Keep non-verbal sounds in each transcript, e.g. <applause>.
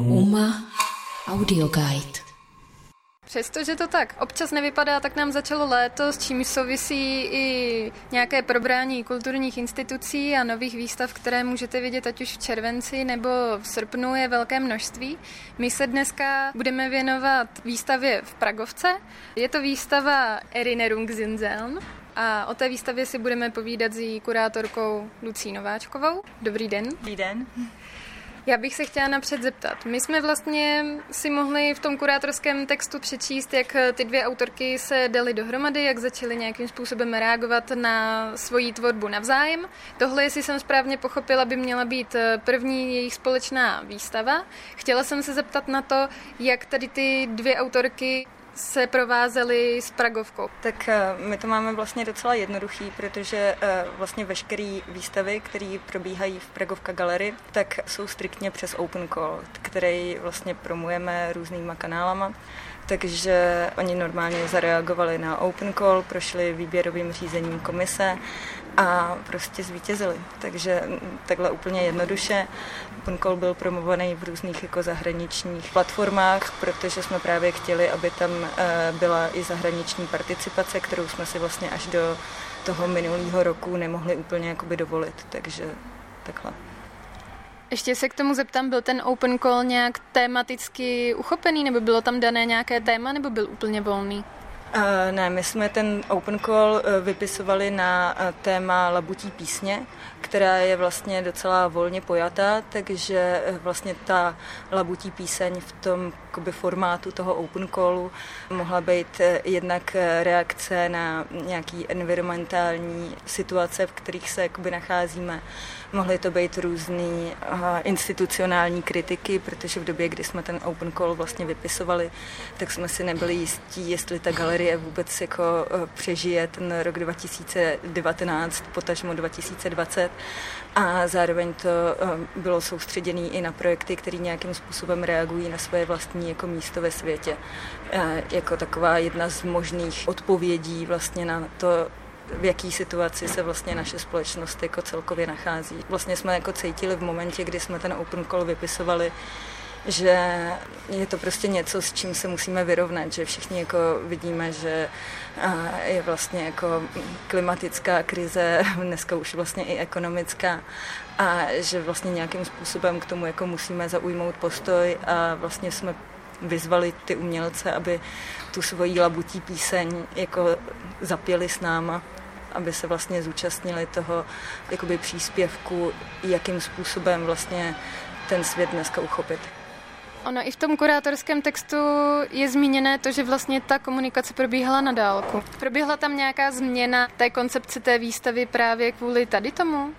Uma Audio Guide. Přestože to tak občas nevypadá, tak nám začalo léto, s čím souvisí i nějaké probrání kulturních institucí a nových výstav, které můžete vidět ať už v červenci nebo v srpnu je velké množství. My se dneska budeme věnovat výstavě v Pragovce. Je to výstava Erinnerungszinseln a o té výstavě si budeme povídat s její kurátorkou Lucí Nováčkovou. Dobrý den. Dobrý den. Já bych se chtěla napřed zeptat. My jsme vlastně si mohli v tom kurátorském textu přečíst, jak ty dvě autorky se dali dohromady, jak začaly nějakým způsobem reagovat na svoji tvorbu navzájem. Tohle, jestli jsem správně pochopila, by měla být první jejich společná výstava. Chtěla jsem se zeptat na to, jak tady ty dvě autorky se provázeli s Pragovkou? Tak eh, my to máme vlastně docela jednoduchý, protože eh, vlastně veškeré výstavy, které probíhají v Pragovka Galery, tak jsou striktně přes Open Call, který vlastně promujeme různýma kanálama. Takže oni normálně zareagovali na Open Call, prošli výběrovým řízením komise a prostě zvítězili. Takže takhle úplně jednoduše. Puncall byl promovaný v různých jako zahraničních platformách, protože jsme právě chtěli, aby tam eh, byla i zahraniční participace, kterou jsme si vlastně až do toho minulého roku nemohli úplně jakoby dovolit. Takže takhle. Ještě se k tomu zeptám, byl ten open call nějak tematicky uchopený, nebo bylo tam dané nějaké téma, nebo byl úplně volný? Uh, ne, my jsme ten open call uh, vypisovali na uh, téma labutí písně, která je vlastně docela volně pojatá, takže vlastně ta labutí píseň v tom jakoby, formátu toho open callu mohla být jednak reakce na nějaký environmentální situace, v kterých se jakoby, nacházíme. Mohly to být různé institucionální kritiky, protože v době, kdy jsme ten open call vlastně vypisovali, tak jsme si nebyli jistí, jestli ta galerie vůbec jako přežije ten rok 2019, potažmo 2020 a zároveň to bylo soustředěné i na projekty, které nějakým způsobem reagují na svoje vlastní jako místo ve světě. Jako taková jedna z možných odpovědí vlastně na to, v jaký situaci se vlastně naše společnost jako celkově nachází. Vlastně jsme jako cítili v momentě, kdy jsme ten open call vypisovali, že je to prostě něco, s čím se musíme vyrovnat, že všichni jako vidíme, že je vlastně jako klimatická krize, <laughs> dneska už vlastně i ekonomická a že vlastně nějakým způsobem k tomu jako musíme zaujmout postoj a vlastně jsme vyzvali ty umělce, aby tu svoji labutí píseň jako zapěli s náma aby se vlastně zúčastnili toho jakoby příspěvku, jakým způsobem vlastně ten svět dneska uchopit. Ono i v tom kurátorském textu je zmíněné to, že vlastně ta komunikace probíhala na dálku. Proběhla tam nějaká změna té koncepce té výstavy právě kvůli tady tomu?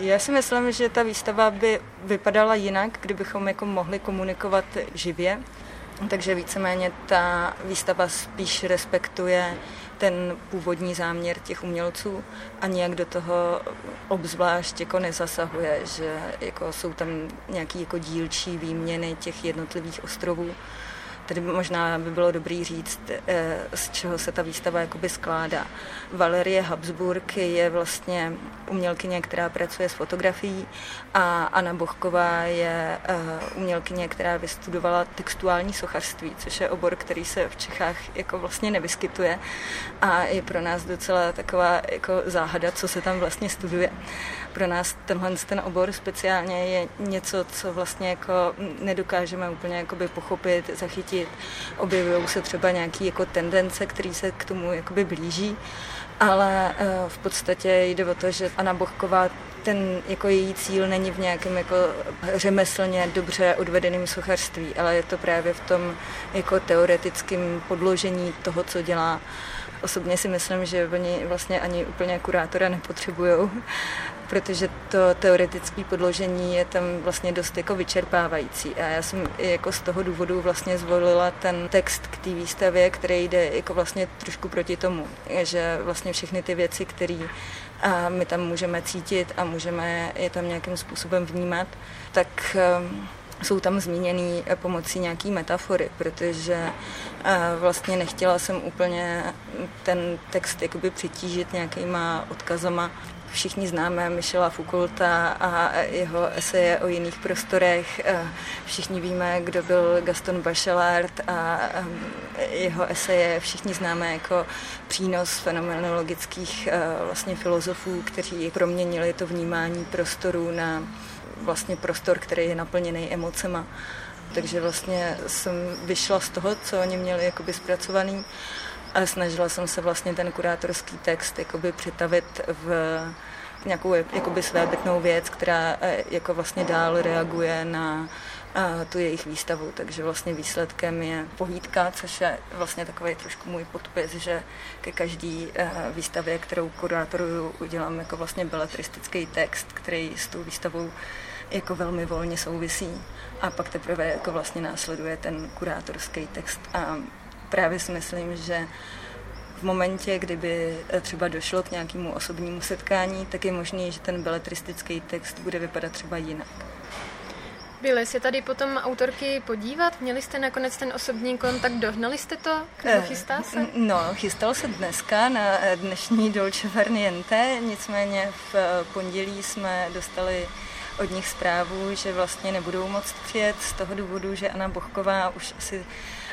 Já si myslím, že ta výstava by vypadala jinak, kdybychom jako mohli komunikovat živě. Takže víceméně ta výstava spíš respektuje ten původní záměr těch umělců a nějak do toho obzvlášť jako nezasahuje, že jako jsou tam nějaký jako dílčí výměny těch jednotlivých ostrovů Tady možná by bylo dobrý říct, eh, z čeho se ta výstava jakoby skládá. Valerie Habsburg je vlastně umělkyně, která pracuje s fotografií a Anna Bochková je eh, umělkyně, která vystudovala textuální sochařství, což je obor, který se v Čechách jako vlastně nevyskytuje a je pro nás docela taková jako záhada, co se tam vlastně studuje. Pro nás tenhle ten obor speciálně je něco, co vlastně jako nedokážeme úplně pochopit, zachytit zjistit. Objevují se třeba nějaké jako tendence, které se k tomu jakoby blíží, ale eh, v podstatě jde o to, že Anna Bochková ten jako její cíl není v nějakém jako řemeslně dobře odvedeném sochařství, ale je to právě v tom jako teoretickém podložení toho, co dělá. Osobně si myslím, že oni vlastně ani úplně kurátora nepotřebují, protože to teoretické podložení je tam vlastně dost jako vyčerpávající. A já jsem i jako z toho důvodu vlastně zvolila ten text k té výstavě, který jde jako vlastně trošku proti tomu, že vlastně všechny ty věci, které my tam můžeme cítit a můžeme je tam nějakým způsobem vnímat, tak ehm, jsou tam zmíněný pomocí nějaký metafory, protože vlastně nechtěla jsem úplně ten text jakoby přitížit nějakýma odkazama všichni známe Michela Foucaulta a jeho eseje o jiných prostorech. Všichni víme, kdo byl Gaston Bachelard a jeho eseje všichni známe jako přínos fenomenologických vlastně filozofů, kteří proměnili to vnímání prostoru na vlastně prostor, který je naplněný emocema. Takže vlastně jsem vyšla z toho, co oni měli jakoby zpracovaný a snažila jsem se vlastně ten kurátorský text jakoby přetavit v nějakou jakoby svébytnou věc, která eh, jako vlastně dál reaguje na a tu jejich výstavu, takže vlastně výsledkem je pohlídka, což je vlastně takový trošku můj podpis, že ke každý eh, výstavě, kterou kurátoruju, udělám jako vlastně beletristický text, který s tou výstavou jako velmi volně souvisí. A pak teprve jako vlastně následuje ten kurátorský text a právě si myslím, že v momentě, kdyby třeba došlo k nějakému osobnímu setkání, tak je možný, že ten beletristický text bude vypadat třeba jinak. Byli se tady potom autorky podívat? Měli jste nakonec ten osobní kontakt? Dohnali jste to? Nebo eh, chystá se? No, chystal se dneska na dnešní Dolce Farniente, nicméně v pondělí jsme dostali od nich zprávu, že vlastně nebudou moct přijet z toho důvodu, že Anna Bochková už asi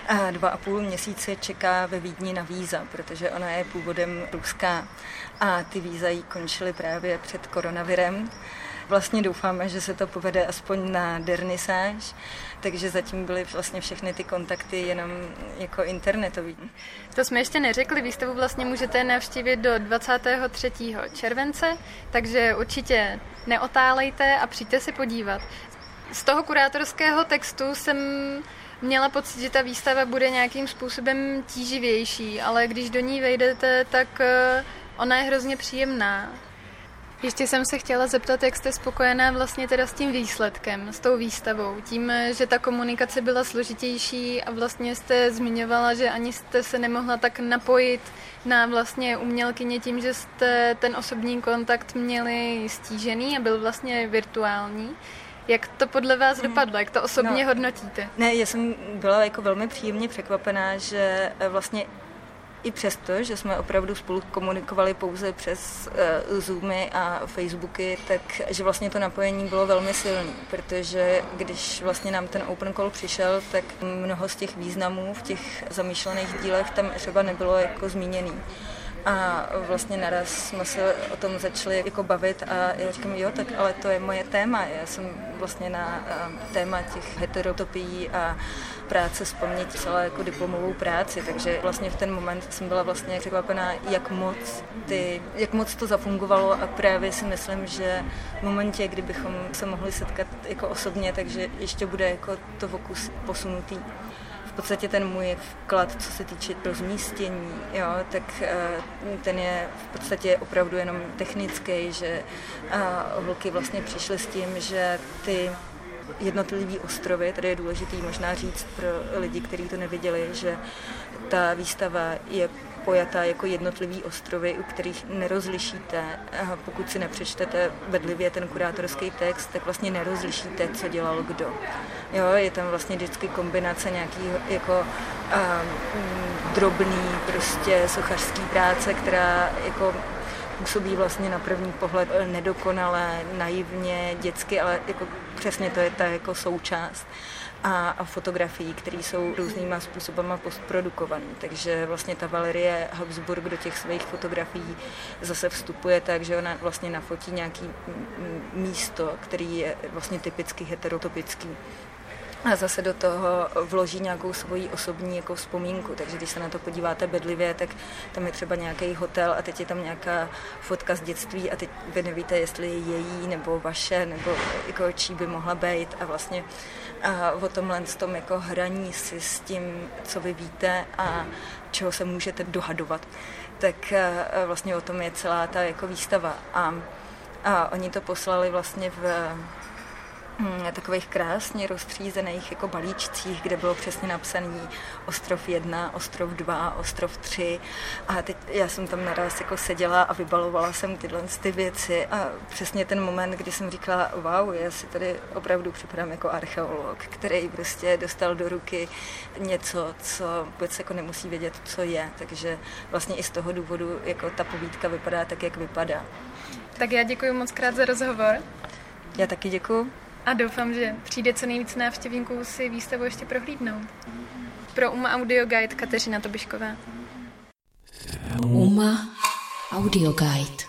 eh, dva a půl měsíce čeká ve Vídni na víza, protože ona je původem ruská a ty víza jí končily právě před koronavirem. Vlastně doufáme, že se to povede aspoň na dernisáž, takže zatím byly vlastně všechny ty kontakty jenom jako internetový. To jsme ještě neřekli, výstavu vlastně můžete navštívit do 23. července, takže určitě neotálejte a přijďte si podívat. Z toho kurátorského textu jsem měla pocit, že ta výstava bude nějakým způsobem tíživější, ale když do ní vejdete, tak eh, ona je hrozně příjemná. Ještě jsem se chtěla zeptat, jak jste spokojená vlastně teda s tím výsledkem, s tou výstavou. Tím, že ta komunikace byla složitější a vlastně jste zmiňovala, že ani jste se nemohla tak napojit na vlastně umělkyně tím, že jste ten osobní kontakt měli stížený a byl vlastně virtuální. Jak to podle vás hmm. dopadlo? Jak to osobně no, hodnotíte? Ne, já jsem byla jako velmi příjemně překvapená, že vlastně i přesto, že jsme opravdu spolu komunikovali pouze přes uh, Zoomy a Facebooky, tak že vlastně to napojení bylo velmi silné, protože když vlastně nám ten open call přišel, tak mnoho z těch významů v těch zamýšlených dílech tam třeba nebylo jako zmíněný. A vlastně naraz jsme se o tom začali jako bavit a já říkám, jo, tak ale to je moje téma. Já jsem vlastně na uh, téma těch heterotopií a práce vzpomnět celé jako diplomovou práci, takže vlastně v ten moment jsem byla vlastně překvapená, jak moc, ty, jak moc to zafungovalo a právě si myslím, že v momentě, kdybychom se mohli setkat jako osobně, takže ještě bude jako to vokus posunutý podstatě ten můj vklad, co se týče rozmístění, jo, tak eh, ten je v podstatě opravdu jenom technický, že holky vlastně přišly s tím, že ty jednotlivý ostrovy. Tady je důležitý možná říct pro lidi, kteří to neviděli, že ta výstava je pojatá jako jednotlivý ostrovy, u kterých nerozlišíte, pokud si nepřečtete bedlivě ten kurátorský text, tak vlastně nerozlišíte, co dělal kdo. Jo, je tam vlastně vždycky kombinace nějaký jako um, drobný prostě sochařský práce, která jako působí vlastně na první pohled nedokonale, naivně, dětsky, ale jako přesně to je ta jako součást a, a fotografií, které jsou různýma způsobama postprodukované. Takže vlastně ta Valerie Habsburg do těch svých fotografií zase vstupuje tak, že ona vlastně nafotí nějaký místo, který je vlastně typicky heterotopický a zase do toho vloží nějakou svoji osobní jako vzpomínku. Takže když se na to podíváte bedlivě, tak tam je třeba nějaký hotel a teď je tam nějaká fotka z dětství a teď vy nevíte, jestli je její nebo vaše, nebo jako čí by mohla být a vlastně a o tomhle s tom jako hraní si s tím, co vy víte a čeho se můžete dohadovat, tak vlastně o tom je celá ta jako výstava. A, a oni to poslali vlastně v takových krásně rozstřízených jako balíčcích, kde bylo přesně napsaný ostrov 1, ostrov 2, ostrov 3 a teď já jsem tam naraz jako seděla a vybalovala jsem tyhle ty věci a přesně ten moment, kdy jsem říkala, wow, já si tady opravdu připadám jako archeolog, který prostě dostal do ruky něco, co vůbec jako nemusí vědět, co je, takže vlastně i z toho důvodu jako ta povídka vypadá tak, jak vypadá. Tak já děkuji moc krát za rozhovor. Já taky děkuji. A doufám, že přijde co nejvíc návštěvníků si výstavu ještě prohlídnout. Pro UMA Audio Guide Kateřina Tobišková. UMA Audio Guide